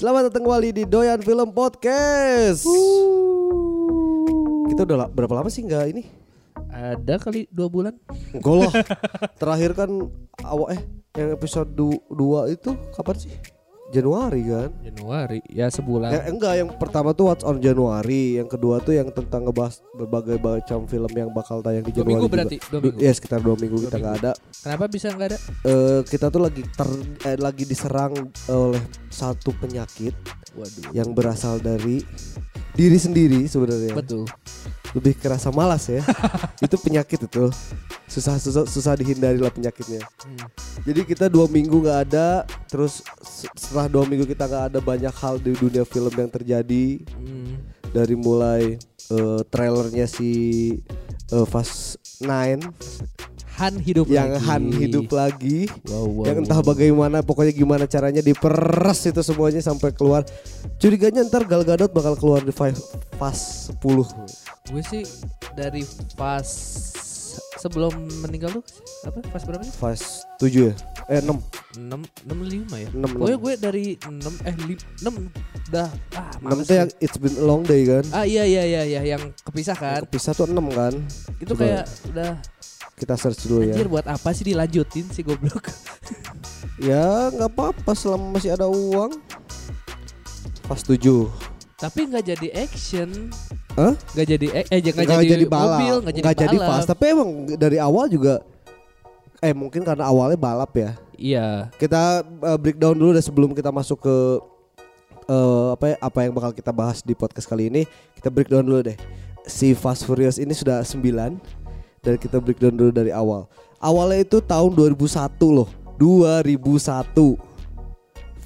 Selamat datang kembali di Doyan Film Podcast. Kita udah la- berapa lama sih nggak ini? Ada kali dua bulan. Enggak lah. Terakhir kan awal eh yang episode 2 itu kapan sih? Januari kan? Januari ya sebulan. Eh, enggak, yang pertama tuh What's on Januari, yang kedua tuh yang tentang ngebahas berbagai macam film yang bakal tayang di Dua Januari. minggu juga. berarti, dua Du- minggu. Ya sekitar dua minggu Dua kita nggak minggu. ada. Kenapa bisa nggak ada? Eh, kita tuh lagi ter eh, lagi diserang oleh satu penyakit Waduh. yang berasal dari diri sendiri sebenarnya. Betul. Lebih kerasa malas ya. itu penyakit itu. Susah susah susah dihindari lah penyakitnya. Hmm. Jadi kita dua minggu nggak ada, terus se- setelah dua minggu kita nggak ada banyak hal di dunia film yang terjadi Hmm. dari mulai eh, trailernya si eh, Fast Nine Han hidup yang lagi. Han hidup lagi. Wow, wow, yang entah wow. bagaimana pokoknya gimana caranya diperes itu semuanya sampai keluar curiganya ntar Gal Gadot bakal keluar di Five- Fast 10 Gue sih dari pas sebelum meninggal tuh apa? Pas berapa sih? Fast 7 ya eh 6 6 65 ya. Enam, Pokoknya enam. gue dari 6 eh 6 udah ah 6 males tuh yang. It's Been a Long Day kan Ah iya iya iya iya yang kepisah kan. Kepisah tuh 6 kan Itu Coba kayak udah kita search dulu ya anjir buat apa sih dilanjutin sih goblok. Ya nggak apa-apa selama masih ada uang Fast 7 Tapi nggak jadi action. Hah? Nggak jadi eh eh, nggak Nggak jadi, balap mobil, nggak jadi, jadi balap. fast Tapi emang dari awal juga Eh mungkin karena awalnya balap ya Iya. Kita uh, breakdown dulu deh sebelum kita masuk ke uh, apa ya, apa yang bakal kita bahas di podcast kali ini. Kita breakdown dulu deh. Si Fast Furious ini sudah 9 dan kita breakdown dulu dari awal. Awalnya itu tahun 2001 loh. 2001.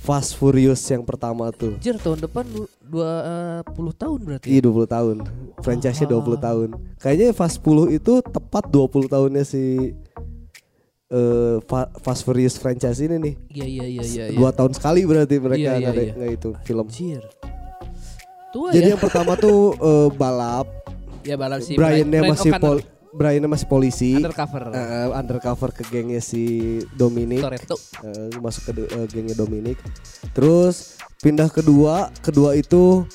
Fast Furious yang pertama tuh. Anjir tahun depan du- 20 tahun berarti. Iya 20 tahun. Franchise-nya 20 tahun. Kayaknya Fast 10 itu tepat 20 tahunnya si eh, Fa- Fast Furious franchise ini nih. Iya iya iya iya. iya. dua tahun sekali berarti mereka iya, ada iya. nggak itu film. Anjir. Tua Jadi ya. yang pertama tuh eh, balap, ya balap si Briannya Brian masih O'Connor. pol, Briannya masih polisi, undercover. Eh, undercover ke gengnya si Dominic, Toretto. Eh, masuk ke eh, gengnya Dominic. Terus pindah kedua, kedua itu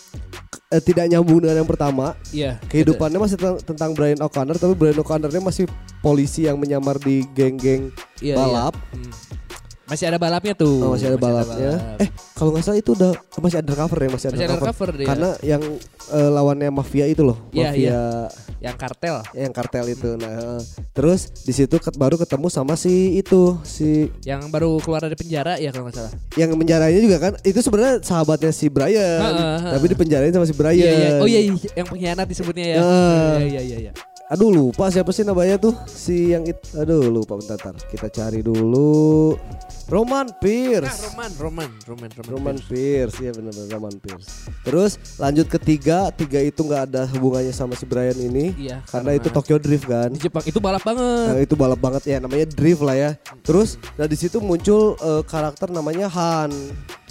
eh, tidak nyambung dengan yang pertama. Iya. Kehidupannya masih tentang, tentang Brian O'Connor, tapi Brian O'Connornya masih polisi yang menyamar di geng-geng Iya, iya. balap. Hmm. Masih ada balapnya tuh. Oh, masih ada balapnya. balap. Eh, kalau nggak salah itu udah masih undercover ya, masih masih ada undercover. undercover dia. Karena yang eh, lawannya mafia itu loh, Iya, mafia yang kartel. yang kartel itu. Nah, eh, terus di situ ket- baru ketemu sama si itu, si Yang baru keluar dari penjara ya kalau nggak salah. yang menjaranya juga kan. Itu sebenarnya sahabatnya si Brian, Ha, ha, ha. tapi dipenjarain sama si Brian. Iya, iya. Oh iya, iya, yang pengkhianat disebutnya ya. Iya iya iya iya. Aduh lupa siapa sih namanya tuh si yang itu. Aduh lupa bentar, bentar. Kita cari dulu. Roman Nah, Pierce. Roman, Roman, Roman, Roman. Roman Pierce, iya benar Roman Pierce. Terus lanjut ketiga, tiga itu nggak ada hubungannya sama si Brian ini, Iya, karena itu Tokyo Drift kan. di Jepang itu balap banget. Nah, itu balap banget ya, namanya drift lah ya. Terus, nah di situ muncul eh, karakter namanya Han.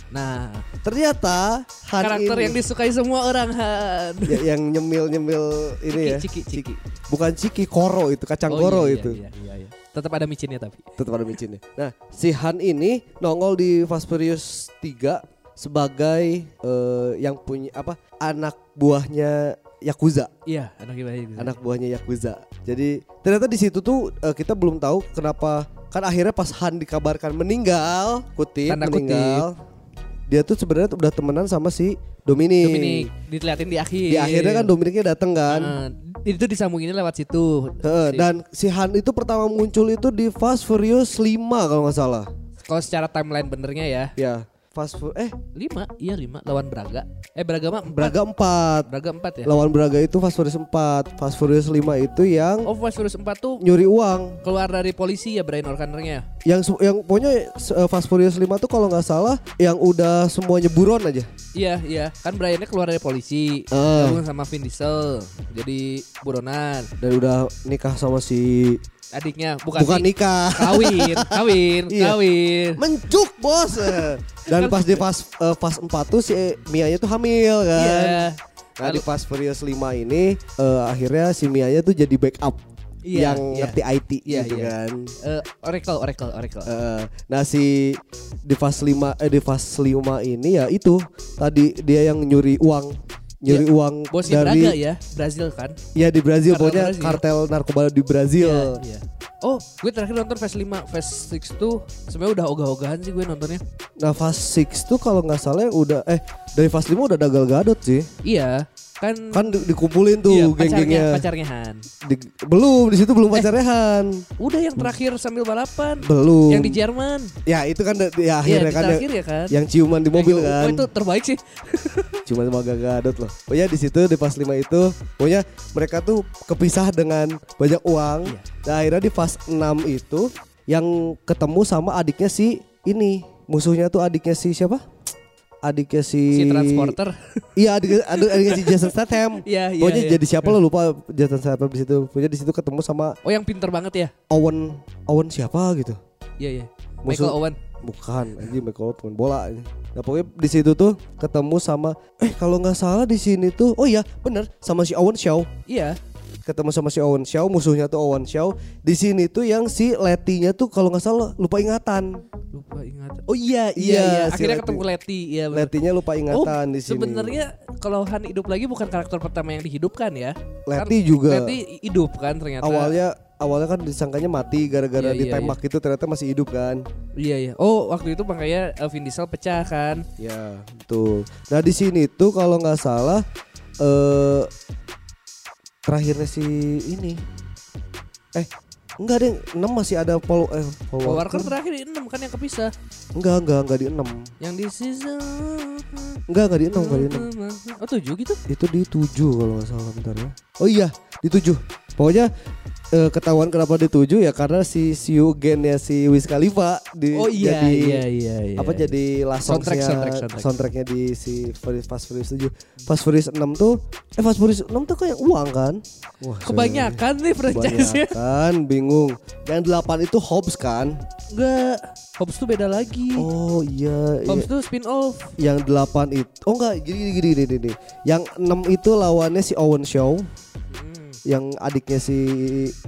Nah, Ternyata Han karakter ini yang disukai semua orang Han. ya, yang nyemil nyemil ini ya, Ciki, ciki, ciki. bukan ciki koro itu kacang Oh, koro iya, itu. Iya, iya, iya. Tetap ada micinnya tapi. tetap ada micinnya. Nah, si Han ini nongol di Fast Furious 3 sebagai eh, yang punya apa? anak buahnya Yakuza, Iya, anak gimana gitu. anak buahnya Yakuza. Jadi ternyata di situ tuh eh, kita belum tahu kenapa kan akhirnya pas Han dikabarkan meninggal, kutip Tanda meninggal. Dia tuh sebenarnya udah temenan sama si Dominic. Dominic diliatin di akhir. Di akhirnya kan Dominicnya dateng kan. Eh, itu disambunginnya lewat situ. Heeh, Si- dan si Han itu pertama muncul itu di Fast Furious 5 kalau nggak salah. kalau secara timeline benernya ya, Ya, Fu- eh 5, iya 5 lawan Braga. Eh Braga mah 4. Braga 4. Braga 4 ya. Lawan Braga itu Fast Furious 4. Fast Furious 5 itu yang Oh, Fast Furious 4 tuh nyuri uang. keluar dari polisi ya Brian O'Connornya. Yang yang pokoknya uh, Fast Furious 5 tuh kalau nggak salah yang udah semuanya buron aja. Iya, iya. Kan Briannya keluar dari polisi. Gabung sama Vin Diesel. Jadi buronan. Dan udah nikah sama si Adiknya bukan, bukan nikah. kawin, kawin, Iya. kawin. Mencuk, Bos. Dan pas di Fast uh, Fast 4 tuh si Mia-nya tuh hamil kan. Iya. Nah, di Fast Furious 5 ini eh, akhirnya si Mia-nya tuh jadi backup Iya, yang iya. ngerti IT Iya, gitu iya. kan. Eh, Oracle, Oracle, Oracle. Eh, nah si di fase 5 eh di fase 5 ini ya itu tadi dia yang nyuri uang nyuri Iya. uang Bosnya dari Braga ya, Brazil kan? ya di Brazil Kartel pokoknya Brazil. kartel narkoba di Brazil. Iya, iya. Oh, gue terakhir nonton Phase 5, Phase 6 tuh sebenarnya udah ogah-ogahan sih gue nontonnya. Nah fase 6 tuh kalau nggak salah udah eh dari fase 5 udah dagal gadot sih. Iya, kan Kan di- dikumpulin tuh iya, geng-gengnya. pacarnya, pacarnya Han. Di- belum di situ belum Eh. pacarnya Han. Udah yang terakhir sambil balapan, Belum. yang di Jerman. Ya itu kan da- ya Iya, akhirnya di kan terakhir yang, ya kan. yang ciuman di mobil Yang- kan. Oh, itu terbaik sih. Cuma sama Gaga Gadot loh. Pokoknya di situ di fase 5 itu pokoknya mereka tuh kepisah dengan banyak uang. Iya. Nah, akhirnya di fase 6 itu yang ketemu sama adiknya si ini. Musuhnya tuh adiknya si siapa? Adiknya si Si transporter. Iya, adik, adik, adiknya si Jason Statham. Iya, iya. Pokoknya iya. jadi siapa lo lupa Jason Statham di situ. Pokoknya di situ ketemu sama Oh, yang pinter banget ya. Owen Owen siapa gitu. Iya, iya. Musuh- Michael Owen. Bukan, anjing Michael Owen bola. Nah pokoknya di situ tuh ketemu sama eh kalau nggak salah di sini tuh oh iya bener sama si Owen Shaw Iya. ketemu sama si Owen Shaw musuhnya tuh Owen Shaw di sini tuh yang si Letinya tuh kalau nggak salah Lupa ingatan. Oh iya, Iya, iya, iya. si Akhirnya Letty. ketemu Letty. Iya, bener. Letinya lupa Oh, ingatan di sini sebenarnya kalau Han hidup lagi bukan karakter pertama yang dihidupkan ya. Letty Kan juga Letty hidup kan ternyata. awalnya awalnya kan disangkanya mati gara-gara Iya, iya, ditembak itu ternyata masih hidup kan Iya, iya. Oh, waktu itu makanya uh, Vin Diesel pecah kan. ya betul nah di sini tuh kalau nggak salah eh terakhirnya si ini eh enggak deh 6 masih ada Paul eh Paul Paul Walker. Walker terakhir di 6 kan yang kepisah. enggak enggak enggak di 6 Yang di season enggak enggak di 6 enggak di 6 Oh, 7 gitu. itu di 7 kalau nggak salah bentar ya oh iya di 7 pokoknya eh, ketahuan kenapa di 7 ya karena si Siu gennya si Wiz Khalifa di Oh iya, jadi iya, iya, iya. apa jadi last Soundtrack, soundtrack, soundtrack. soundtracknya di si Fast Furious 7 Fast Furious 6 tuh eh Fast Furious 6 tuh kayak uang kan wah Kebanyakan nih franchise-nya. kebanyakan bingung yang 8 itu Hobbs kan Enggak. Hobbs tuh beda lagi. oh iya, iya. Hobbs tuh spin off. yang 8 itu oh enggak gini gini gini, gini, gini. yang 6 itu lawannya si Owen Shaw Hmm. Yang adiknya si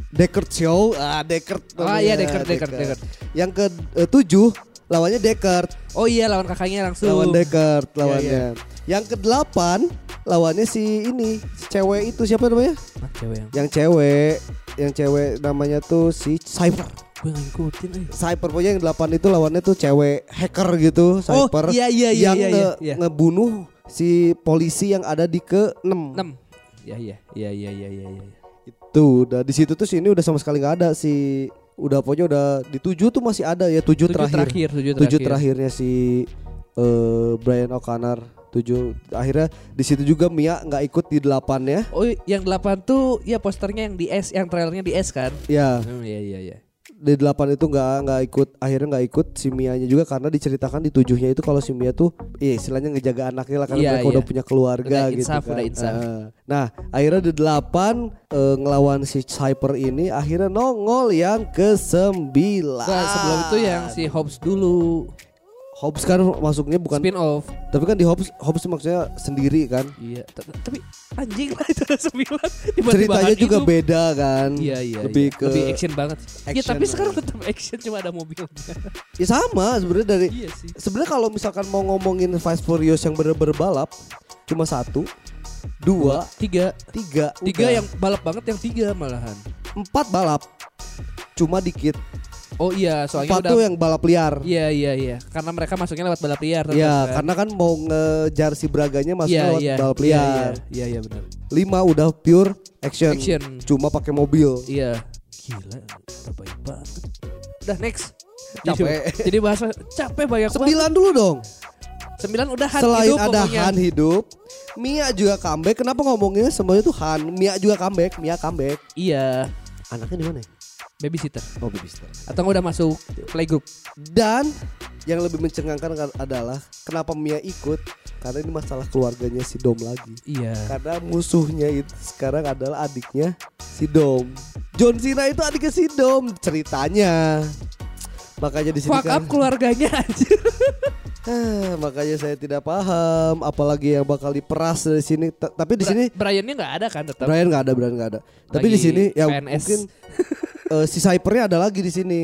Deckard Shaw ah Deckard Ah iya Deckard, Deckard, Deckard. yang ke eh, 7 lawannya Deckard Oh iya lawan kakaknya langsung. lawan Deckard Iya, lawannya. Yang ke-8 lawannya si ini, si cewek itu siapa namanya? Ah, cewek yang Yang cewek, yang cewek namanya tuh si Cypher. gue ngikutin eh. Cypher pokoknya yang 8 itu lawannya tuh cewek hacker gitu, Oh Cypher. iya iya iya yang iya, nge- iya. ngebunuh si polisi yang ada di ke-6. 6. Iya iya iya iya iya iya. iya. Itu udah di situ tuh sini udah sama sekali nggak ada si udah pokoknya udah di 7 tuh masih ada ya 7 Tujuh terakhir. terakhir, tujuh terakhir. tujuh terakhirnya si eh, Brian O'Connor tujuh akhirnya di situ juga Mia nggak ikut di delapan ya Oh yang 8 tuh ya posternya yang di S, yang trailernya di S kan? ya Hmm, iya iya iya. Di delapan itu nggak nggak ikut akhirnya nggak ikut si Mianya juga karena diceritakan di tujuhnya itu kalau si Mia tuh iya istilahnya ngejaga anaknya lah karena Iya, mereka iya. udah punya keluarga Udah gitu insaf, kan udah insaf. Ah. nah akhirnya di delapan eh, ngelawan si Cyper ini akhirnya nongol yang ke sembilan Nah, sebelum itu yang si Hobbs dulu Hobbs kan masuknya bukan spin off. tapi kan di Hobbs Hobbs maksudnya sendiri kan Iya, tapi anjing lah itu ada 9 tiba-tiba ceritanya juga hidup. beda kan Iya iya. lebih iya. ke lebih action banget. Iya, tapi lah. sekarang tetap action cuma ada mobilnya. ya sama sebenarnya dari iya sih. sebenarnya kalau misalkan mau ngomongin Fast Furious yang bener-bener balap cuma satu dua tiga tiga tiga udah. yang balap banget yang tiga malahan. empat balap cuma dikit Oh iya, soalnya empat udah yang balap liar Iya iya iya, karena mereka masuknya lewat balap liar. tetap ya kan. karena kan mau ngejar si Braganya masuk Iya lewat iya. balap iya, liar Iya iya benar. lima udah pure action, Action. cuma pakai mobil Iya. Gila, terbaik banget. Udah next. Capek. Jadi, jadi bahasa capek banyak banget. sembilan dulu dong Sembilan udah Han selain hidup ada pokoknya. Han hidup Mia juga comeback kenapa ngomonginnya semuanya tuh Han Mia juga comeback Mia comeback Iya, anaknya di mana ya? Babysitter. Oh babysitter. Atau udah masuk playgroup. Dan yang lebih mencengangkan kan adalah kenapa Mia ikut karena ini masalah keluarganya si Dom lagi. Iya. Karena musuhnya itu sekarang adalah adiknya si Dom. John Cena itu adiknya si Dom ceritanya. Makanya di sini Fuck kan up keluarganya aja. Hah, makanya saya tidak paham apalagi yang bakal diperas dari sini. Ta- tapi di sini Briannya nggak ada kan tetap. Brian nggak ada, Brian nggak ada. Tapi di sini ya PNS. mungkin eh, si Cypernya ada lagi di sini.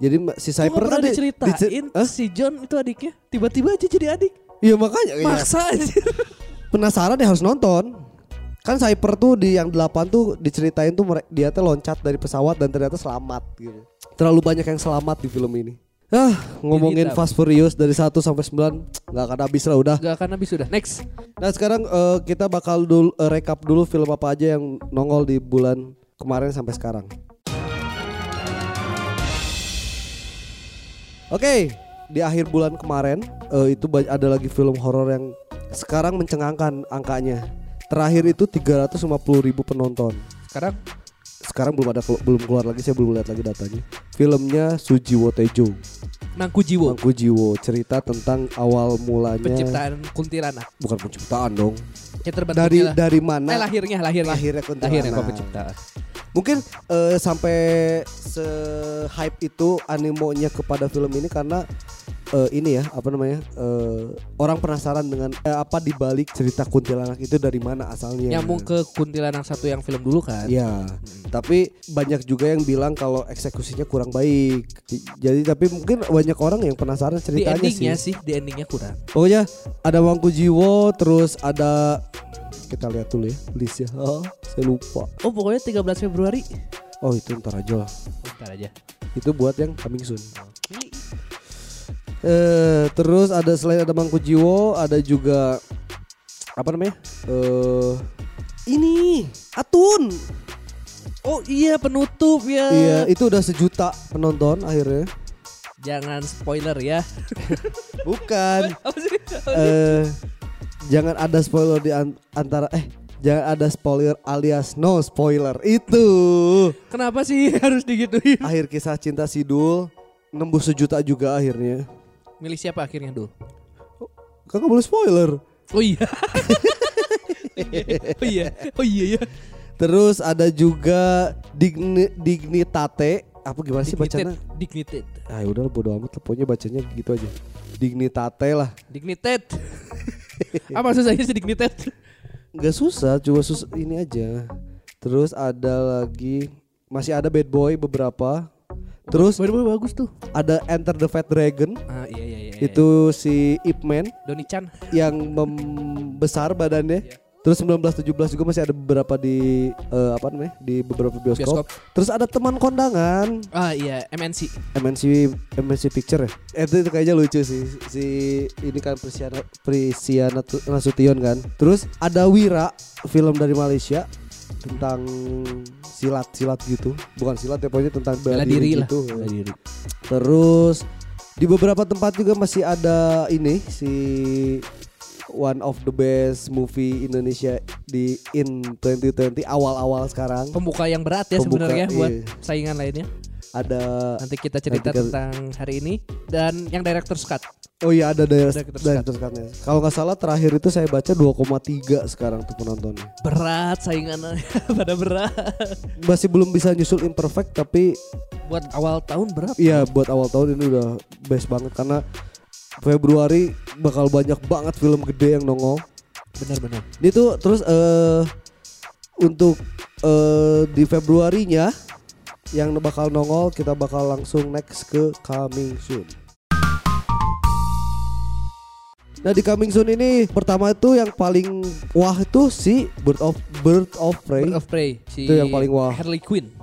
Jadi si Cyper nggak kan di- diceritain dicer- Hah? si John itu adiknya tiba-tiba aja jadi adik. Iya makanya ya. Maksa aja. penasaran ya harus nonton. Kan Cyper tuh di yang 8 tuh diceritain tuh dia tuh loncat dari pesawat dan ternyata selamat gitu. Terlalu banyak yang selamat di film ini. Ah, ngomongin hitam. Fast Furious dari 1 sampai 9 nggak akan habis lah udah. Gak akan habis sudah. Next. Nah, sekarang eh, kita bakal dulu eh, rekap dulu film apa aja yang nongol di bulan kemarin sampai sekarang. Oke, di akhir bulan kemarin eh, itu ada lagi film horor yang sekarang mencengangkan angkanya. Terakhir itu 350 ribu penonton. Sekarang Sekarang belum ada belum keluar lagi, saya belum lihat lagi datanya. Filmnya Sujiwo Tejo, Nangku Jiwo, cerita tentang awal mulanya. Penciptaan kuntilanak. Bukan penciptaan dong. Ya terbentuknya Dari lah. dari mana? Eh lahirnya, lahirnya. Lahirnya kuntilanak. Lahirnya kok penciptaan. Mungkin eh, sampai se hype itu animonya kepada film ini karena eh, ini ya apa namanya eh, orang penasaran dengan eh, apa dibalik cerita kuntilanak itu dari mana asalnya. Nyambung ke kuntilanak satu yang film dulu kan. Ya, tapi banyak juga yang bilang kalau eksekusinya kurang baik. Jadi tapi mungkin banyak orang yang penasaran Di ceritanya endingnya sih. sih, di endingnya kurang. Pokoknya ada Mangku Jiwo, terus ada kita lihat dulu ya listnya. Oh, saya lupa. Oh pokoknya 13 Februari. Oh itu ntar aja lah. Bentar aja. Itu buat yang coming soon. Eh terus ada selain ada Mangku Jiwo, ada juga apa namanya? Eh ini Atun. Oh iya penutup ya. Iya, itu udah sejuta penonton akhirnya. Jangan spoiler ya. Bukan. Eh jangan ada spoiler di an- antara eh jangan ada spoiler alias no spoiler. Itu Kenapa sih harus digituin? akhir kisah cinta Sidul nembus sejuta juga akhirnya. Milih siapa akhirnya dulu? Kakak boleh spoiler. Oh iya. oh iya. Oh iya ya. Terus ada juga Digni, Dignitate apa gimana sih bacanya? Dignited. Ah udah bodo amat pokoknya bacanya gitu aja. Dignitate lah. Dignited. Apa susahnya sih dignited? Nggak susah, cuma sus ini aja. Terus ada lagi masih ada Bad Boy beberapa. Terus Baru bagus tuh. ada Enter the Fat Dragon. Ah iya iya iya. Itu si Ip Man Doni Chan. yang membesar badannya. Iya. Terus 1917 juga masih ada beberapa di eh, apa namanya? di beberapa bioskop. Bioskop. Terus ada teman kondangan Ah iya MNC. MNC MNC Picture ya. Eh, itu, itu kayaknya lucu sih. Si ini kan Prisiana Prisiana Nasution kan. Terus ada Wira film dari Malaysia tentang silat silat gitu. Bukan silat ya pokoknya tentang Bela bela diri lah. gitu. Bela diri. Terus di beberapa tempat juga masih ada ini si one of the best movie Indonesia di in 2020 awal-awal sekarang Pembuka yang berat ya sebenarnya buat iya. saingan lainnya. ada Nanti kita cerita Nanti kita- tentang hari ini dan yang director cut. oh iya ada dari Director's Cut. Kalau nggak salah terakhir itu saya baca 2,3 sekarang tuh penontonnya. Berat saingannya pada berat. Masih belum bisa nyusul imperfect tapi Buat awal tahun berat. iya buat awal tahun ini udah best banget karena Februari bakal banyak banget film gede yang nongol. Benar-benar. Ini tuh terus eh untuk eh di Februarinya yang bakal nongol kita bakal langsung next ke coming soon. Nah di coming soon ini pertama itu yang paling wah itu si Bird of Bird of Prey Bird of Prey si Itu yang paling wah. Harley Quinn.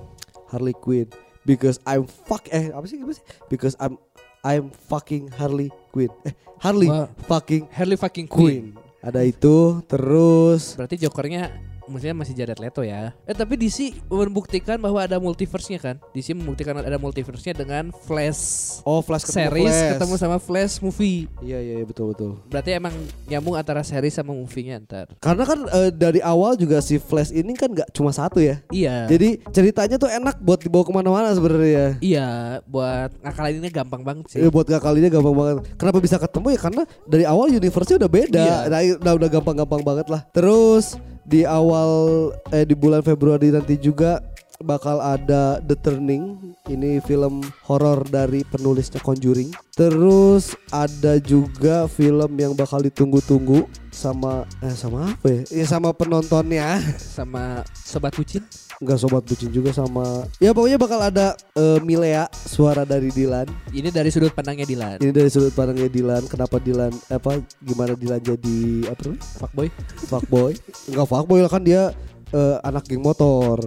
Harley Quinn because I'm fuck eh apa sih apa sih because I'm I'm fucking Harley Quinn eh Harley Wah. fucking Harley fucking Quinn. Quinn ada itu terus Berarti Jokernya maksudnya masih Jared Leto ya. Eh tapi DC membuktikan bahwa ada multiverse-nya kan. DC membuktikan ada multiverse-nya dengan Flash oh Flash ketemu series Flash. ketemu sama Flash movie. iya iya iya, betul betul Berarti emang nyambung antara series sama movie-nya ntar. Karena kan eh, dari awal juga si Flash ini kan nggak cuma satu ya. Iya. Jadi ceritanya tuh enak buat dibawa ke mana-mana sebenarnya. Iya, buat ngakalinnya gampang banget sih. Eh, buat gak kalinya gampang banget. Kenapa bisa ketemu ya? Karena dari awal universe-nya udah beda. Iya. Nah, udah udah gampang-gampang banget lah. Terus di awal eh di bulan Februari nanti juga bakal ada The Turning. Ini film horor dari penulisnya Conjuring. Terus ada juga film yang bakal ditunggu-tunggu sama eh sama apa ya? Ya sama penontonnya. Sama sobat bucin. Enggak sobat bucin juga sama ya pokoknya bakal ada eh, Milea suara dari Dilan. Ini dari sudut pandangnya Dilan. Ini dari sudut pandangnya Dilan. Kenapa Dilan apa gimana Dilan jadi apa namanya? Fuckboy. fuckboy? Enggak fuckboy lah kan dia eh, anak geng motor.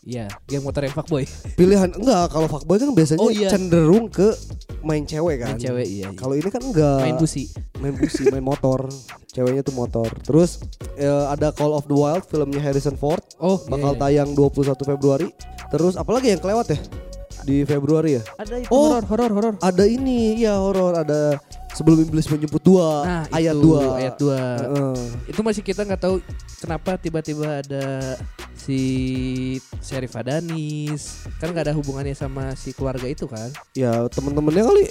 Iya, geng motor yang fuckboy. Pilihan enggak kalau fuckboy kan biasanya Oh, iya. cenderung ke main cewek kan. Main cewek iya. iya. Kalau ini kan enggak. Main busi. main busi, main motor. Ceweknya tuh motor. Terus eh, ada Call of the Wild filmnya Harrison Ford Oh, bakal iya, iya. tayang 21 Februari. Terus apalagi yang kelewat ya? Di Februari ya? Ada itu Oh. horor, horor, horor. Ada ini ya horor ada sebelum iblis menjemput dua Nah, ayat itu, 2 Ayat 2. Heeh. Itu masih kita nggak tahu kenapa tiba-tiba ada si Syarif Adanis. Kan nggak ada hubungannya sama si keluarga itu kan? ya temen-temennya kali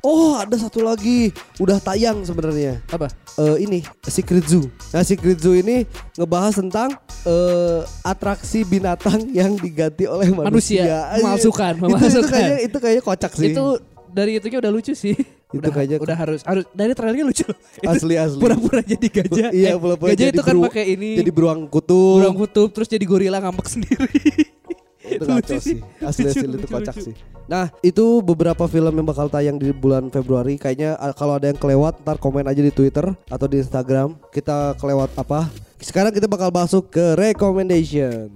Oh ada satu lagi udah tayang sebenarnya Apa? Eh, ini Secret Zoo. Nah Secret Zoo ini ngebahas tentang eh, atraksi binatang yang diganti oleh manusia. Manusia, Aja. memalsukan, Itu, itu kayaknya itu kayaknya kocak sih. Itu dari itunya udah lucu sih. Itu udah, kayaknya- udah harus harus dari trailernya lucu. Asli asli. Pura-pura jadi gajah. Iya, Eh, pura-pura gajah jadi itu kan pakai ini Jadi beruang kutub. burung kutub terus jadi gorila ngambek sendiri. itu Lucu kacau sih. Asli asli Lucu, itu lucu, kocak lucu. sih. Nah itu beberapa film yang bakal tayang di bulan Februari. Kayaknya kalau ada yang kelewat ntar komen aja di Twitter atau di Instagram. Kita kelewat apa? Sekarang kita bakal masuk ke recommendation.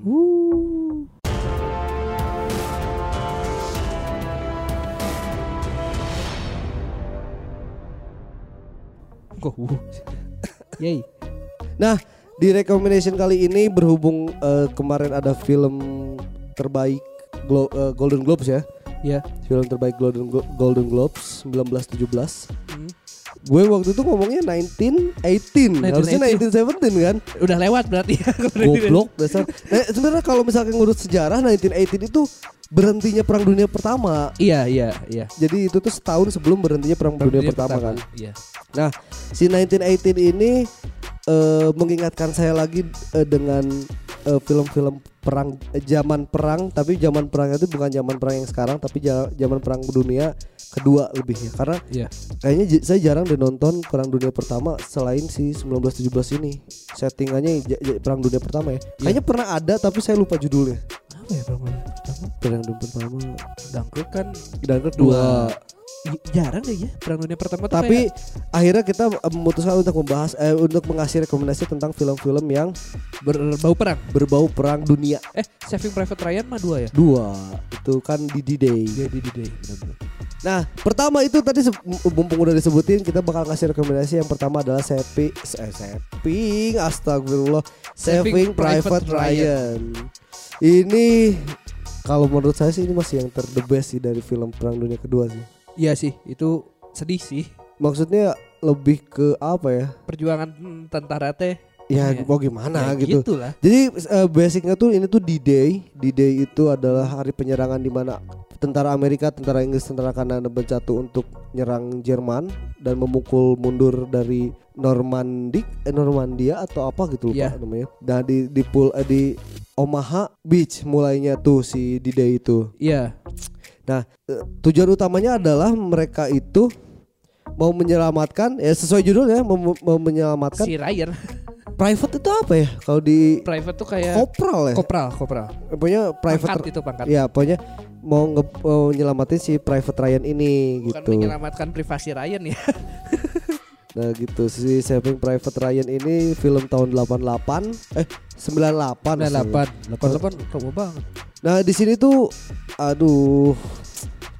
Kok uh. Yay. Nah, di recommendation kali ini berhubung eh, kemarin ada film terbaik Glo- eh, Golden Globes ya. Ya. Film terbaik Golden Glo- Golden Globes 1917. Gue waktu itu ngomongnya 1918, harusnya 1917 kan? Udah lewat berarti ya. Goblok dasar. Eh, sebenarnya kalau misalkan ngurus sejarah 1918 itu berhentinya Perang Dunia Pertama. Iya, iya, iya. Jadi itu tuh setahun sebelum berhentinya Perang, Dunia, Pertama, kan. Iya. Nah, si 1918 ini eh, mengingatkan saya lagi eh, dengan eh, film-film perang zaman perang, tapi zaman perang itu bukan zaman perang yang sekarang, tapi zaman perang dunia kedua lebih ya. Karena Iya. kayaknya j- saya jarang deh nonton perang dunia pertama selain si 1917 ini. Settingannya j- j- perang dunia pertama ya. Kayaknya pernah ada tapi saya lupa judulnya. Apa ya Bang? Perang dunia pertama Dunkirk kan dan kedua. i- jarang deh ya perang dunia pertama Tapi kayak akhirnya kita eh, memutuskan untuk membahas eh, untuk mengasih rekomendasi tentang film-film yang berbau perang. berbau perang dunia Eh, Saving Private Ryan mah dua ya? dua itu kan di D-Day. Iya di D-Day. Nah pertama itu tadi mumpung udah disebutin kita bakal ngasih rekomendasi yang pertama adalah Saving eh, Saving Astagfirullah Saving Saving Private Private Ryan. Ini kalau menurut saya sih ini masih yang ter the best sih dari film perang dunia kedua sih. Iya sih, itu sedih sih. Maksudnya lebih ke apa ya? Perjuangan hmm, tentara teh. Ya Iya. mau gimana ya, gitu. Gitulah. Jadi eh, basicnya tuh ini tuh D-Day. D-Day itu adalah hari penyerangan di mana tentara Amerika, tentara Inggris, tentara Kanada bersatu untuk nyerang Jerman dan memukul mundur dari Normandik, eh, Normandia atau apa gitu lupa Iya. namanya. Dan di di pool eh, di Omaha Beach mulainya tuh si D-Day itu. Iya. Nah, eh, tujuan utamanya adalah mereka itu mau menyelamatkan ya sesuai judulnya mau, mau menyelamatkan Si Ryan private itu apa ya kalau di private tuh kayak kopral ya kopral, kopral. pokoknya private Pangkat itu pangkat. ya pokoknya mau nge mau nyelamatin si private Ryan ini Bukan gitu menyelamatkan privasi Ryan ya. nah gitu si Saving Private Ryan ini film tahun 88 eh 98 98. 88 kamu banget. nah di sini tuh aduh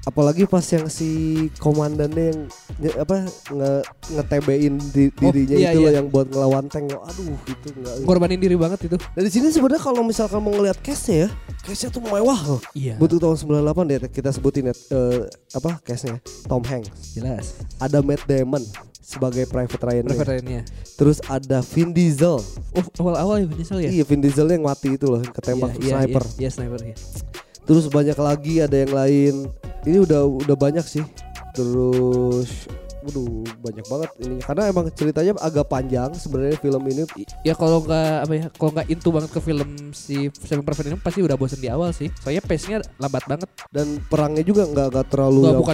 apalagi pas yang si komandannya yang nye- apa nge ngetebein di, Oh, dirinya iya, itu loh iya. yang buat ngelawan tank loh. aduh itu enggak Ngorbanin diri banget itu. Nah di sini sebenarnya kalau misalkan mau ngeliat case-nya ya, case-nya tuh mewah loh. Iya. Butuh tahun 98 deh kita sebutin ya eh, apa case-nya. Tom Hanks, Jelas. ada Matt Damon sebagai Private Ryan. Private Ryan-nya. Terus ada Vin Diesel. Oh, awal-awal ya menyesal ya? Iya Vin Diesel yang mati itu loh, ketembak Iya, iya, sniper. Iya, iya, sniper ya. Terus banyak lagi ada yang lain. Ini udah udah banyak sih. Terus waduh banyak banget ini karena emang ceritanya agak panjang sebenarnya film ini Ya kalau nggak apa ya, kalau nggak into banget ke film si Saving Private Ryan pasti udah bosen di awal sih. Soalnya pace-nya lambat banget. dan perangnya juga nggak nggak terlalu Nggak, bukan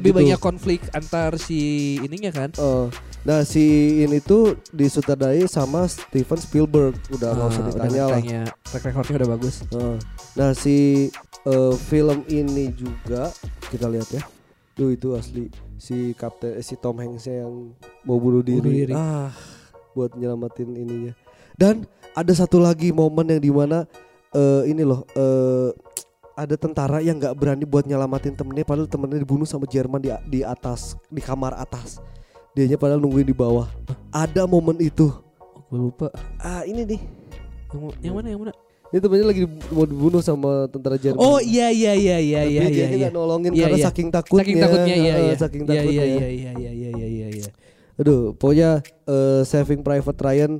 Lebih banyak konflik antar si ininya kan. Eh, nah si ini tuh disutradai sama Steven Spielberg udah nggak usah Ah, ditanya lah track recordnya udah bagus. Eh, nah si eh, film ini juga kita lihat ya Duh itu asli si kapten eh, si Tom Hanks yang mau bunuh diri. Bunuh diri. Ah buat nyelamatin ininya. Dan ada satu lagi momen yang di mana eh ini loh eh ada tentara yang nggak berani buat nyelamatin temennya padahal temennya dibunuh sama Jerman di di atas di kamar atas. Dianya padahal nungguin di bawah. Ada momen itu. Gue lupa. Ah ini nih. Yang, yang mana yang mana? Ini temennya lagi mau dibunuh sama tentara Jerman. Oh iya iya iya iya Tapi iya dia iya. nggak nolongin Iya, karena iya. saking takutnya. Saking takutnya iya iya. Saking Iya, takutnya. Iya iya iya iya iya iya iya iya. Aduh, pokoknya eh, Saving Private Ryan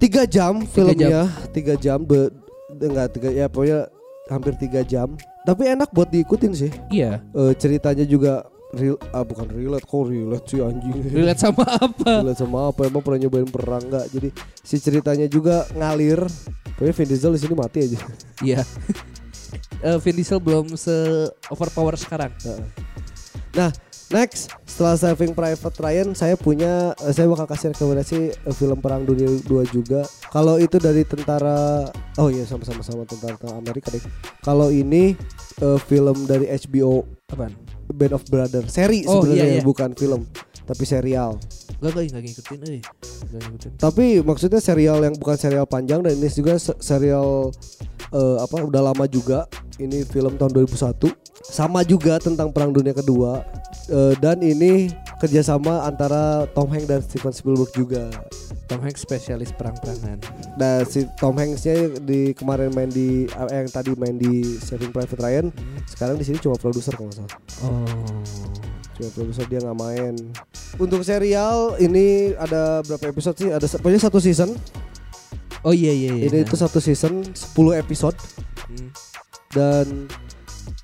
tiga jam filmnya, tiga jam, be, enggak tiga ya pokoknya hampir tiga jam. Tapi enak buat diikutin sih. Iya. Eh, ceritanya juga real, ah bukan relate kok relate sih anjing. Relate sama apa? Relate sama apa? Emang pernah nyobain perang nggak? Jadi si ceritanya juga ngalir. Pokoknya Vin Diesel di sini mati aja. Iya. Eh, Vin Diesel belum se overpower sekarang. Heeh. Nah, next setelah Saving Private Ryan, saya punya, eh, saya bakal kasih rekomendasi eh, film Perang Dunia 2 juga. Kalau itu dari tentara, oh iya sama-sama sama tentara, tentara Amerika deh. Kalau ini eh, film dari HBO Apaan? Band of Brothers, seri Oh, sebenarnya iya, iya. bukan film, tapi serial. Gak gak gak ngikutin, eh. Gak ngikutin. Tapi maksudnya serial yang bukan serial panjang dan ini juga se- serial eh, apa udah lama juga. Ini film tahun 2001. Sama juga tentang Perang Dunia Kedua. Eh, dan ini kerjasama antara Tom Hanks dan Steven Spielberg juga. Tom Hanks spesialis perang-perangan. Nah si Tom Hanksnya di kemarin main di eh, yang tadi main di Saving Private Ryan. Sekarang di sini cuma produser kalau nggak salah. Oh. Cuma produser dia nggak main. Untuk serial ini ada berapa episode sih? Ada pokoknya satu season. Oh iya iya iya. Ini itu satu season 10 episode. Hmm. dan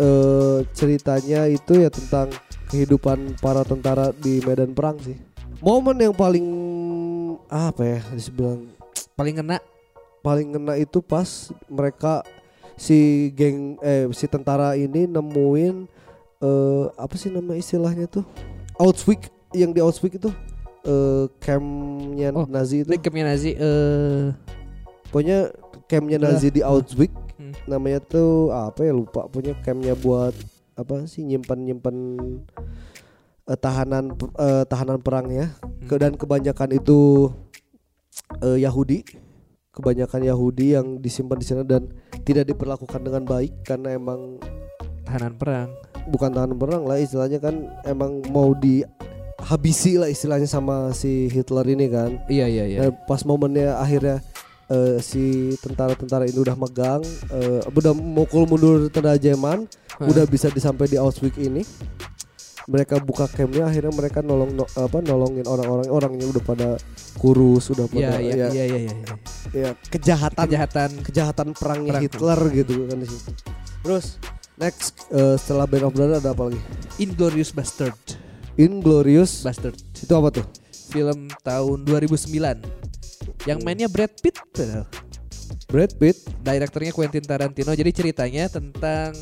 eh, ceritanya itu ya tentang kehidupan para tentara di medan perang sih. Momen yang paling apa ya dibilang paling kena paling ngena itu pas mereka si geng eh si tentara ini nemuin eh apa sih nama istilahnya tuh? Auschwitz yang di Auschwitz itu eh campnya Oh, Nazi itu. campnya Nazi eh pokoknya campnya Udah. Nazi di Auschwitz. Hmm. namanya tuh apa ya lupa. Punya campnya buat apa sih nyimpan nyimpan eh, tahanan eh, tahanan perangnya. Ke- dan kebanyakan itu eh, Yahudi. Kebanyakan Yahudi yang disimpan di sana dan tidak diperlakukan dengan baik karena emang tahanan perang. Bukan tahanan perang lah istilahnya kan emang mau dihabisi lah istilahnya sama si Hitler ini kan Iya iya iya. Nah, pas momennya akhirnya eh, si tentara-tentara ini udah megang, eh, udah mukul mundur tentara Jerman, Hah. udah bisa disampai di Auschwitz ini. Mereka buka campnya, akhirnya mereka nolong no- apa nolongin orang-orang orangnya udah pada kurus, udah Iya pada iya ya, iya iya iya. ya, kejahatan Kejahatan kejahatan perangnya Perang. Hitler gitu kan di situ. Terus next eh, setelah Band of Brothers ada apa lagi? Inglorious Bastard. Inglorious. Bastard. Itu apa tuh? Film tahun 2009. Yang mainnya Brad Pitt. Brad Pitt. Direkturnya Quentin Tarantino. Jadi ceritanya tentang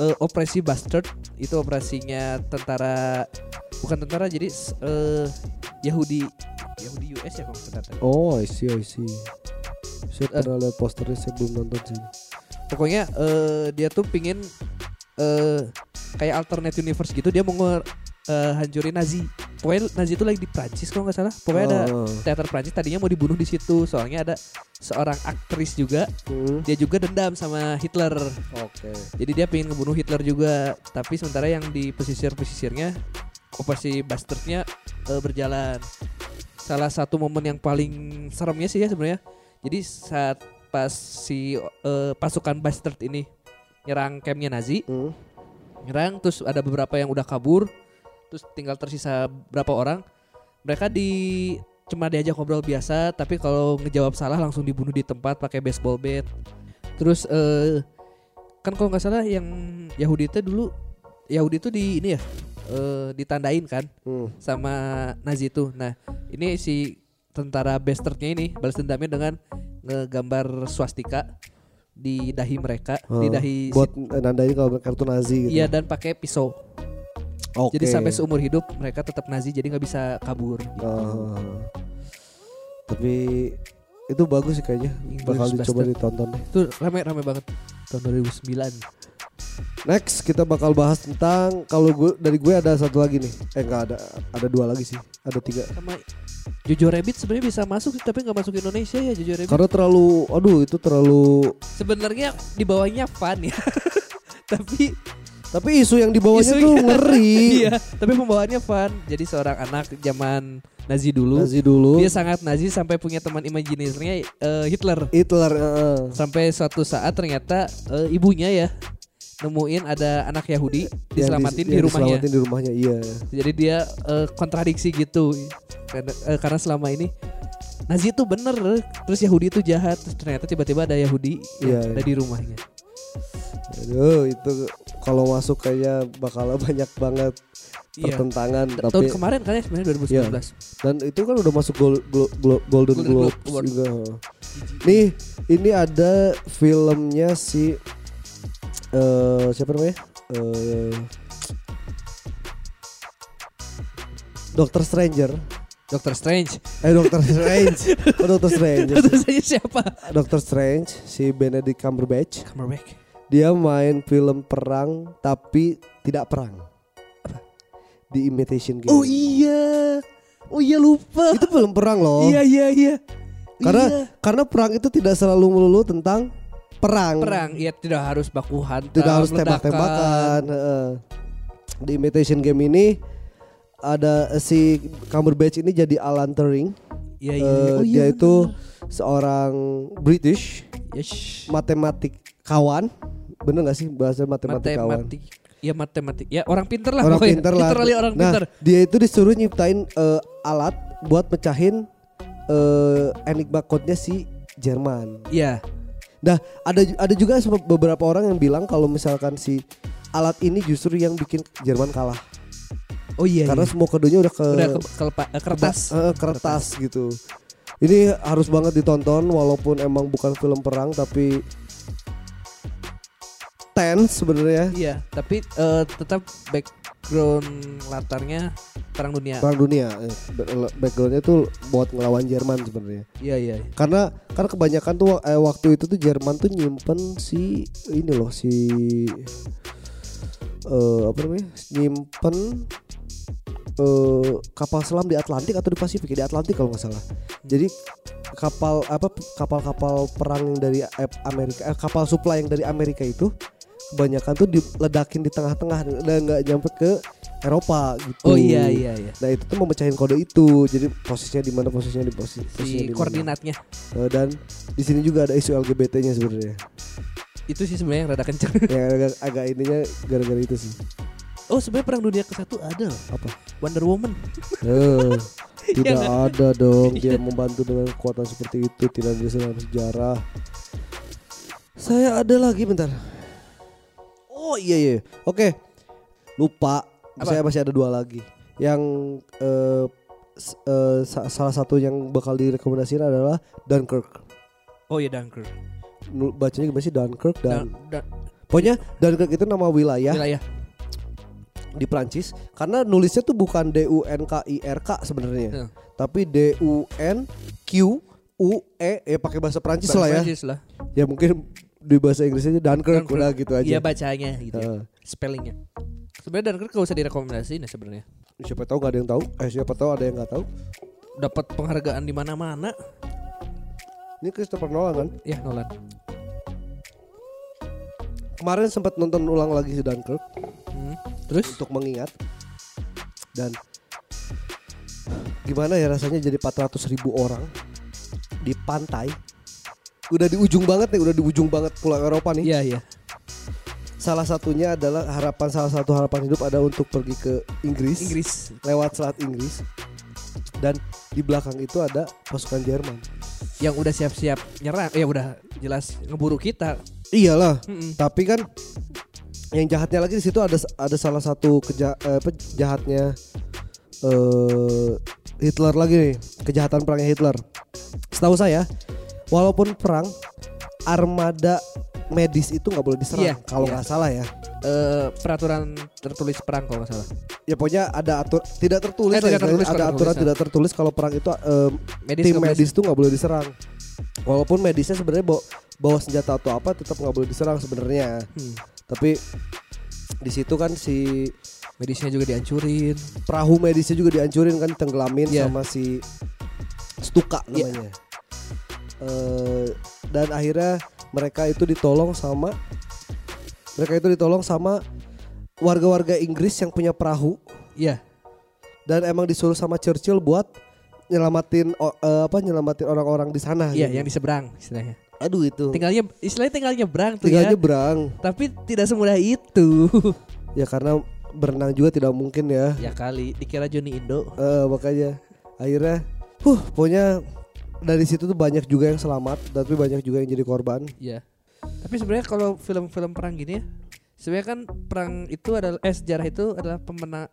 eh, operasi Bastard. Itu operasinya tentara bukan tentara jadi eh, Yahudi Yahudi US ya kalau salah. Oh, I see, I see. Saya pernah lihat posternya, saya belum nonton sih. Pokoknya eh, dia tuh pingin eh kayak alternate universe gitu dia mau eh, hancurin Nazi. Pokoknya Nazi itu lagi di Prancis kalau nggak salah. Pokoknya ada Oh, oh. teater Prancis tadinya mau dibunuh di situ soalnya ada seorang aktris juga Hmm, dia juga dendam sama Hitler. Oke. Jadi dia pengen ngebunuh Hitler juga. Tapi sementara yang di pesisir-pesisirnya operasi bastardnya eh, berjalan. Salah satu momen yang paling seremnya sih ya sebenarnya. Jadi saat pas si eh, pasukan bastard ini nyerang campnya Nazi, Hmm. nyerang terus ada beberapa yang udah kabur, terus tinggal tersisa berapa orang. Mereka di cuma diajak ngobrol biasa, tapi kalau ngejawab salah langsung dibunuh di tempat pakai baseball bat. Terus eh kan kalau nggak salah yang Yahudi itu dulu Yahudi itu di ini ya eh, ditandain kan Hmm. sama Nazi itu. Nah, ini si tentara bastardnya ini balas dendamnya dengan ngegambar swastika di dahi mereka, di Oh, dahi buat nandain kalau kartu Nazi gitu. Iya dan pakai pisau. Oke. Jadi sampai seumur hidup mereka tetap Nazi jadi nggak bisa kabur. Ah. tapi itu bagus sih kayaknya. Bakal dicoba Bastard. ditonton. Itu rame-rame banget tahun 2009. Next kita bakal bahas tentang kalau gue dari gue ada satu lagi nih. Eh enggak ada, ada dua lagi sih. Ada tiga. Sama Jojo Rabbit sebenarnya bisa masuk tapi nggak masuk Indonesia ya Jojo Rabbit. Karena terlalu, aduh itu terlalu. Sebenarnya di bawahnya fun ya. tapi Tapi isu yang dibawanya tuh isunya- ngeri. iya, tapi pembawaannya fun. Jadi seorang anak zaman Nazi dulu. Nazi dulu. Dia sangat Nazi sampai punya teman imajinasinya eh, Hitler. Hitler. eh, Sampai suatu saat ternyata eh, ibunya ya nemuin ada anak Yahudi yang diselamatin dis- di yang rumahnya. diselamatin di rumahnya, iya. Jadi dia eh, kontradiksi gitu. Karena, eh, karena selama ini Nazi itu bener, terus Yahudi itu jahat. Terus ternyata tiba-tiba ada Yahudi yang ada iya. di rumahnya. Aduh, itu kalau masuk kayaknya bakal banyak banget. Pertentangan. Ta- Tapi Tahun kemarin kan ya sebenarnya 2019. dan itu kan udah masuk gol, glo- glo- Golden, Golden Globe juga. Nih, ini ada filmnya si eh siapa namanya? Eh Doctor Stranger. Doctor Strange. Eh Doctor Strange. oh, Doctor Strange. Terus saya siapa? Doctor Strange si Benedict Cumberbatch. Cumberbatch. Dia main film perang tapi tidak perang. Di Imitation Game. Oh iya. Oh iya lupa. Itu film perang loh. Iya iya iya. Karena Iya. karena perang itu tidak selalu melulu tentang perang. perang ya tidak harus baku hantam, Tidak harus ledakan. tembak-tembakan. Di Imitation Game ini ada eh, si Cumberbatch ini jadi Alan Turing. Iya Eh, iya. iya. Oh, iya, dia itu seorang British Yes. matematik kawan. Bener gak sih bahasa matematik kawan? Ya matematik. Ya orang pinter lah Orang pinter lah. Literally orang nah, pinter. dia itu disuruh nyiptain eh, alat buat pecahin eh, enigma code-nya si Jerman. Iya. Nah, ada ada juga beberapa orang yang bilang kalau misalkan si alat ini justru yang bikin Jerman kalah. Oh iya. Karena iya. semua kodenya udah ke, udah ke, ke- eh, kertas. eh, kertas gitu. Ini harus banget ditonton walaupun emang bukan film perang tapi tense sebenarnya. Iya, tapi eh, tetap background latarnya perang dunia. Perang dunia. eh, ba- Backgroundnya tuh buat ngelawan Jerman sebenarnya. Iya iya. Karena karena kebanyakan tuh eh, waktu itu tuh Jerman tuh nyimpen si ini loh si eh apa namanya? Nyimpen eh kapal selam di Atlantik atau di Pasifik di Atlantik kalau nggak salah. Jadi kapal apa kapal-kapal perang yang dari Amerika eh, kapal supply yang dari Amerika itu kebanyakan tuh diledakin di tengah-tengah dan nggak nyampe ke Eropa gitu. Oh iya iya iya. Nah itu tuh memecahin kode itu. Jadi posisinya di mana posisinya di posisi Si koordinatnya Eh, dan di sini juga ada isu LGBT-nya sebenarnya. itu sih sebenarnya yang rada kenceng. yang agak, agak ininya gara-gara itu sih. Oh sebenarnya perang dunia ke satu ada. Apa? Wonder Woman. Eh, tidak Iya ada dong dia membantu dengan kekuatan seperti itu tidak ada dalam sejarah. Saya ada lagi bentar. Oh iya iya. Oke. Lupa. Apa? Saya masih ada dua lagi. Yang eh, sa- salah satu yang bakal direkomendasikan adalah Dunkirk. Oh iya Dunkirk. Bacanya gimana sih Dunkirk dan pokoknya Dunkirk itu nama wilayah wilayah. di Prancis karena nulisnya tuh bukan D U N K I R K sebenarnya Hmm. tapi D U N Q U E ya pakai bahasa Prancis lah ya Prancis lah. ya mungkin di bahasa Inggrisnya Dunkirk, Dunkirk. udah gitu aja Iya bacanya gitu. ya. Heeh. Spellingnya. Sebenarnya Dunkirk gak usah direkomendasiin ya sebenarnya. siapa tahu gak ada yang tahu eh siapa tahu ada yang nggak tahu Dapat penghargaan di mana-mana. ini Christopher Nolan kan Ya Nolan. kemarin sempat nonton ulang lagi si Dunkirk Hmm. Terus untuk mengingat dan gimana ya rasanya jadi 400 ribu orang di pantai udah di ujung banget nih udah di ujung banget pulau Eropa nih Iya iya. salah satunya adalah harapan salah satu harapan hidup ada untuk pergi ke Inggris, Inggris. lewat Selat Inggris dan di belakang itu ada pasukan Jerman Yang udah siap-siap nyerang. Ya udah jelas ngeburu kita. iyalah Mm-mm. tapi kan yang jahatnya lagi di situ ada ada salah satu keja, eh, apa, jahatnya eh Hitler lagi nih kejahatan perangnya Hitler setahu saya walaupun perang armada medis itu nggak boleh diserang Iya, kalau iya. nggak salah ya Eh, peraturan tertulis perang kalau nggak salah. ya pokoknya ada atur tidak tertulis Eh, tidak tertulis, ada aturan tertulis, tidak tertulis kalau perang itu eh, Medis tim medis tuh nggak boleh diserang walaupun medisnya sebenarnya bawa, bawa senjata atau apa tetap nggak boleh diserang sebenarnya Hmm. tapi di situ kan si Medisnya juga dihancurin. perahu medisnya juga dihancurin kan tenggelamin Iya. sama si Stuka Iya. namanya Eh, dan akhirnya mereka itu ditolong sama mereka itu ditolong sama warga-warga Inggris yang punya perahu Iya. dan emang disuruh sama Churchill buat nyelamatin eh, apa nyelamatin orang-orang di sana Iya, gitu. yang di seberang istilahnya. aduh itu Tinggalnya istilahnya tinggal nyebrang tuh tinggal ya. nyebrang Tapi tidak semudah itu. ya karena berenang juga tidak mungkin ya ya kali dikira Johnny Indo. Eh, makanya akhirnya huh pokoknya dari situ tuh banyak juga yang selamat tapi banyak juga yang jadi korban Iya. Tapi sebenarnya kalau film-film perang gini ya, sebenarnya kan perang itu adalah eh sejarah itu adalah pemenang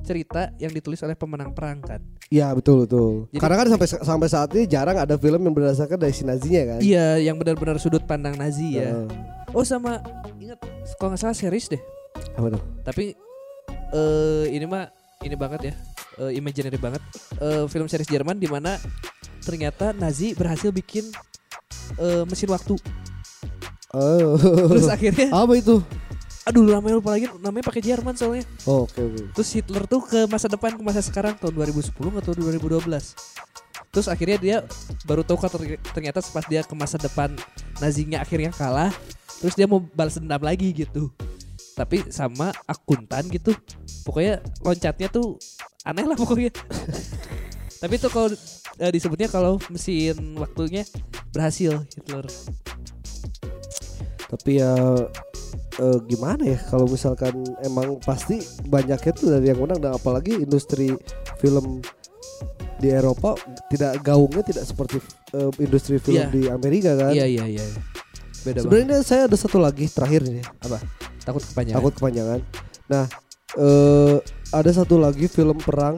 cerita yang ditulis oleh pemenang perang kan. Iya betul betul Jadi- karena kan sampai sampai saat ini jarang ada film yang berdasarkan dari si nazinya kan Iya, yang benar-benar sudut pandang Nazi ya. Heeh. Oh sama ingat kalau nggak salah series deh. apa tuh Tapi eh ini mah ini banget ya. eh, imaginary banget. Eh, film series Jerman di mana ternyata Nazi berhasil bikin eh, mesin waktu. oh Terus akhirnya apa itu aduh namanya lupa lagi namanya pakai Jerman soalnya. oh, oke oke Terus Hitler tuh ke masa depan ke masa sekarang tahun 2010 atau 2012. Terus akhirnya dia baru tahu kalau ter- ternyata pas dia ke masa depan Nazinya akhirnya kalah, terus dia mau balas dendam lagi gitu. Tapi sama akuntan gitu. Pokoknya loncatnya tuh aneh lah pokoknya. Tapi itu kalau eh, disebutnya kalau mesin waktunya berhasil Hitler. tapi ya eh, gimana ya kalau misalkan emang pasti banyaknya tuh dari yang menang dan apalagi industri film di Eropa tidak gaungnya tidak seperti eh, industri film Iya. di Amerika kan Iya iya iya. Beda banget. sebenarnya saya ada satu lagi terakhir nih Takut kepanjangan. takut kepanjangan nah eh, ada satu lagi film perang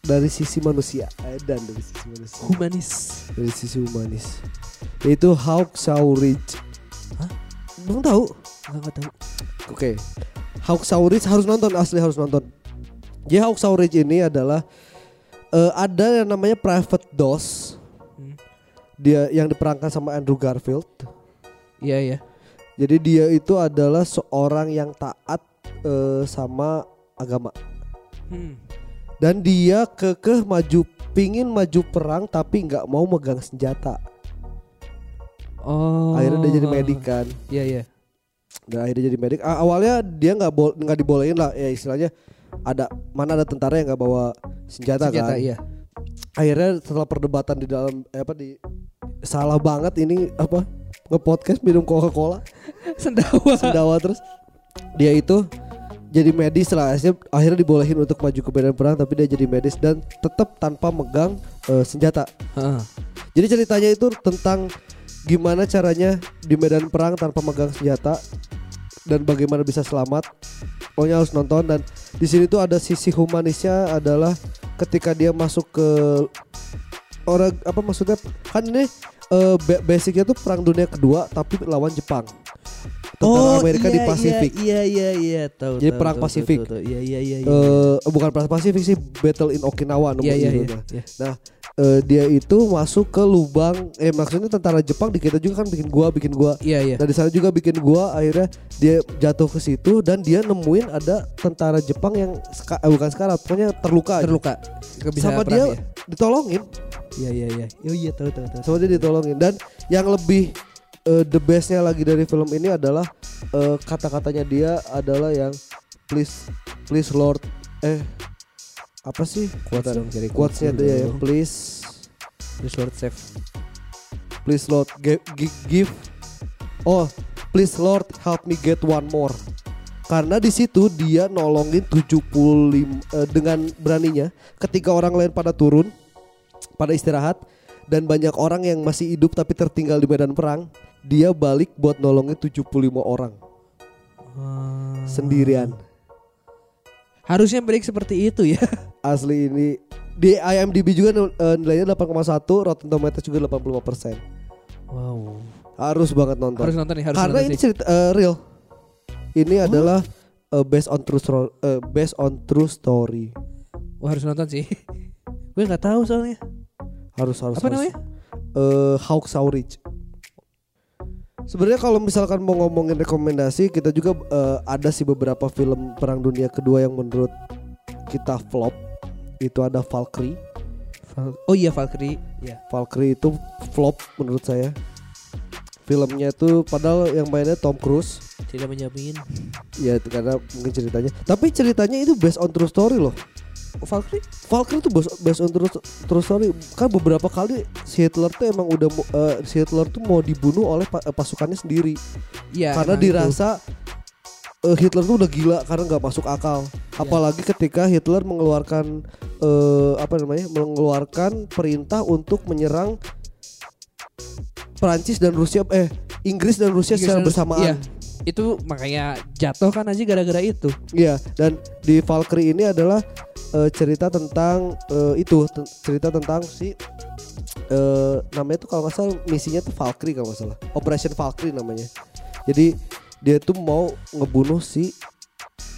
dari sisi manusia Eh, dan dari sisi manusia Humanis. dari sisi humanis yaitu Hacksaw Ridge Hah? belum tahu Enggak tahu. Oke. Hacksaw Ridge harus nonton asli harus nonton. Jadi Hacksaw Ridge ini adalah eh, ada yang namanya Private Doss. Hmm. Dia yang diperankan sama Andrew Garfield. Iya iya. Jadi dia itu adalah seorang yang taat eh, sama agama Hmm. Dan dia kekeh maju pingin maju perang tapi nggak mau megang senjata. Oh. Akhirnya dia jadi medik kan. Iya iya. Dan akhirnya jadi medik. Awalnya dia nggak nggak dibolehin lah ya istilahnya ada mana ada tentara yang nggak bawa senjata, Senjata kan. iya. Akhirnya setelah perdebatan di dalam eh, apa di salah banget ini apa nge-podcast minum Coca-Cola Sendawa. sendawa terus dia itu jadi medis lah akhirnya, akhirnya dibolehin untuk maju ke medan perang tapi dia jadi medis dan tetap tanpa megang eh, senjata. Heeh. Jadi ceritanya itu tentang gimana caranya di medan perang tanpa megang senjata dan bagaimana bisa selamat. Pokoknya harus nonton dan di sini tuh ada sisi humanisnya adalah ketika dia masuk ke orang apa maksudnya kan ini ba- basicnya tuh perang dunia kedua tapi lawan Jepang. Tentara Amerika di iya, Pasifik. Iya iya iya tahu. Jadi tahu, perang tahu, Pasifik. tahu, tahu. Iya iya iya. iya. Eh, bukan perang Pasifik sih Battle in Okinawa nomor Iya iya iya. iya. Eh, dia itu masuk ke lubang eh maksudnya tentara Jepang di kita juga kan bikin gua bikin gua Iya iya. Nah di sana juga bikin gua akhirnya dia jatuh ke situ dan dia nemuin ada tentara Jepang yang ska, eh, bukan sekarang pokoknya terluka. Terluka. Bisa sama perang dia ya? ditolongin Iya iya iya. Oh iya tahu tahu tahu. sama dia ditolongin dan yang lebih eh, the bestnya lagi dari film ini adalah eh, kata-katanya dia adalah yang please please Lord eh apa sih Quotes Bentar. dong, cari quotesnya quotes dia ya dulu. please Terus Lord Save. please Lord give, give oh please Lord help me get one more karena di situ dia nolongin 75 eh, dengan beraninya ketika orang lain pada turun pada istirahat dan banyak orang yang masih hidup tapi tertinggal di medan perang dia balik buat nolongin 75 orang Hmm. sendirian. Harusnya break seperti itu ya. Asli ini di IMDb juga eh, nilainya 8,1, Rotten Tomatoes juga 85%. Wow. Harus banget nonton. Harus nonton nih, harus Karena nonton ini cerita eh, real. Ini adalah eh, based on true story, eh, based on true story. Wah, harus nonton sih. Gue nggak tahu soalnya. Harus harus. Apa harus. namanya? Eh, Hacksaw Ridge. Sebenarnya kalau misalkan mau ngomongin rekomendasi, kita juga eh, ada sih beberapa film Perang Dunia Kedua yang menurut kita flop. Itu ada Valkyrie. Val- Oh iya Valkyrie. Ya. Valkyrie itu flop menurut saya. Filmnya itu padahal yang mainnya Tom Cruise. Tidak menjamin. Ya itu karena mungkin ceritanya. Tapi ceritanya itu based on true story loh. Valkyrie? Valkyrie itu based, on true, true story. Kan beberapa kali si Hitler tuh emang udah eh, si Hitler tuh mau dibunuh oleh eh, pasukannya sendiri. Iya. karena emang itu. dirasa eh, Hitler tuh udah gila karena nggak masuk akal. Iya. Apalagi ketika Hitler mengeluarkan eh, apa namanya? mengeluarkan perintah untuk menyerang Prancis dan Rusia eh Inggris dan Rusia Inggris secara dan- bersamaan. Iya. Itu makanya jatuh kan aja gara-gara itu. Iya, dan di Valkyrie ini adalah eh, cerita tentang eh, itu ten- cerita tentang si eh, namanya tuh kalau nggak salah misinya tuh Valkyrie kalau nggak salah, Operation Valkyrie namanya. Jadi dia tuh mau ngebunuh si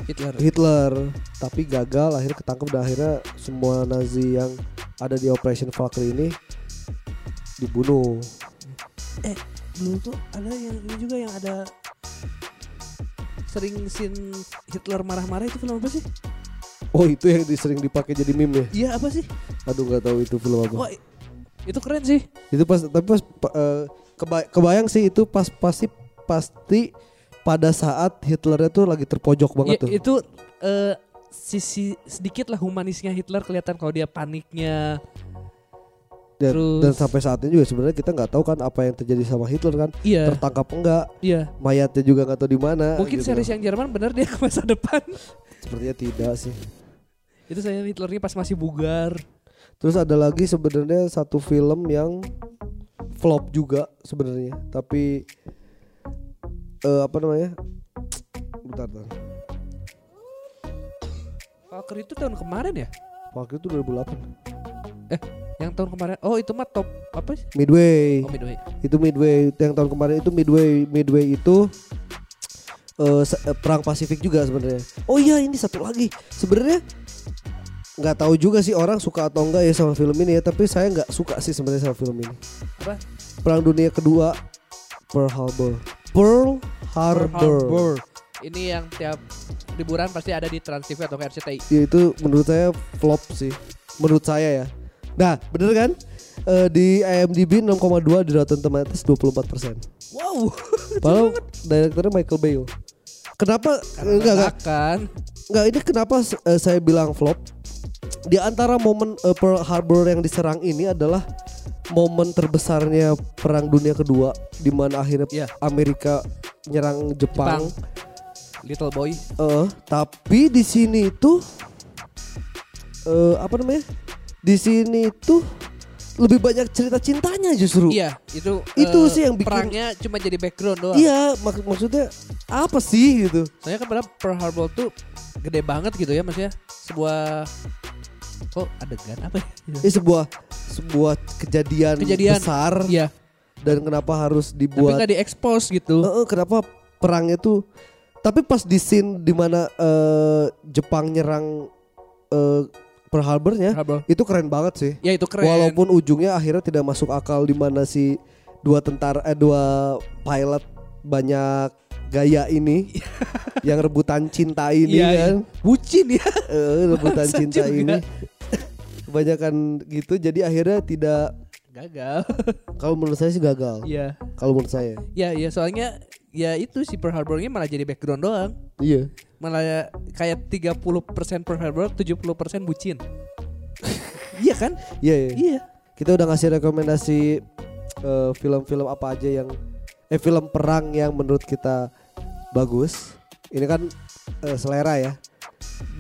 Hitler. Hitler, tapi gagal, akhirnya ketangkep dan akhirnya semua Nazi yang ada di Operation Valkyrie ini dibunuh. Dulu tuh ada yang ini juga yang ada sering scene Hitler marah-marah itu film apa sih? Oh itu yang sering dipakai jadi meme ya? Iya apa sih? Aduh nggak tahu itu film apa. Wah, i- itu keren sih. itu pas tapi pas pa- eh, keba- kebayang sih itu pas pasti pasti pada saat Hitlernya tuh lagi terpojok banget Ya, tuh itu eh, sisi sedikit lah humanisnya Hitler kelihatan kalau dia paniknya. dan, terus- dan sampai saat ini juga sebenarnya kita nggak tahu kan apa yang terjadi sama Hitler kan Iya, tertangkap enggak iya. mayatnya juga nggak tahu di mana Mungkin gitu. series yang Jerman bener dia ke masa depan. sepertinya tidak sih itu saya Hitlernya pas masih bugar. terus ada lagi sebenarnya satu film yang flop juga sebenarnya tapi eh, apa namanya bentar, bentar. Valkyrie itu tahun kemarin ya? waktu itu 2008 Yang tahun kemarin. Oh, itu mah top apa sih? Midway Oh, Midway. itu midway yang tahun kemarin itu midway midway itu eh, eh, perang Pasifik juga sebenarnya oh iya ini satu lagi sebenarnya nggak tahu juga sih orang suka atau enggak ya sama film ini ya tapi saya nggak suka sih sebenarnya sama film ini Apa? perang dunia kedua Pearl Harbor Pearl Harbor, Harbor. Ini yang tiap liburan pasti ada di Trans TV atau RCTI. Ya, itu menurut saya flop sih menurut saya ya nah bener kan Eh, di IMDb 6,2 di Rotten Tomatoes 24 persen Wow. Padahal direkturnya Michael Bay. Kenapa enggak enggak kan? enggak ini kenapa eh, saya bilang flop? Di antara momen eh, Pearl Harbor yang diserang ini adalah momen terbesarnya perang dunia kedua di mana akhirnya Iya. Amerika nyerang Jepang. Little Boy. Eh, tapi di sini itu eh apa namanya? Di sini itu lebih banyak cerita cintanya justru. Iya, itu Itu eh, sih yang bikin- perangnya cuma jadi background doang. Iya, mak- maksudnya apa sih gitu? Soalnya kan padahal Pearl Harbor tuh gede banget gitu ya maksudnya sebuah kok adegan apa ya? Ini sebuah sebuah kejadian, Kejadian. besar Iya, dan kenapa harus tapi dibuat nggak diekspos gitu. Eh, eh, kenapa perangnya tuh tapi pas di scene di mana eh, Jepang nyerang eh, Pearl Harbornya Harbor. itu keren banget sih Ya itu keren. walaupun ujungnya akhirnya tidak masuk akal di mana si dua tentara eh dua pilot banyak gaya ini yang rebutan cinta ini Iya, iya. kan bucin ya. Eh, rebutan Bangsat cinta juga. ini kebanyakan gitu jadi akhirnya tidak Gagal. kalau menurut saya sih gagal Iya. kalau menurut saya Ya, ya soalnya ya itu si Pearl Harbornya malah jadi background doang. iya Malah kayak 30% Pearl Harbor, 70% bucin. iya kan? iya iya Iya. kita udah ngasih rekomendasi eh, film-film apa aja yang eh film perang yang menurut kita bagus. Ini kan uh, selera ya.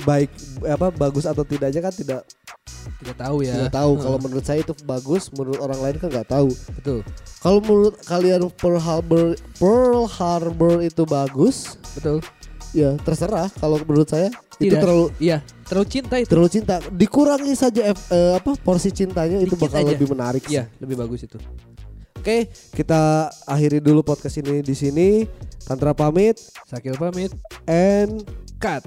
Baik apa bagus atau tidaknya kan tidak tidak tahu ya. tidak tahu. Hmm. kalau menurut saya itu bagus menurut orang lain kan nggak tahu. Betul. Kalau menurut kalian Pearl Harbor Pearl Harbor itu bagus betul. ya terserah. Kalau menurut saya tidak. itu terlalu iya terlalu cinta itu. terlalu cinta. Dikurangi saja eh, apa porsi cintanya Dikit itu bakal aja. lebih menarik iya lebih bagus itu. Oke, kita akhiri dulu podcast ini di sini. Tantra pamit, Sakil pamit, and cut.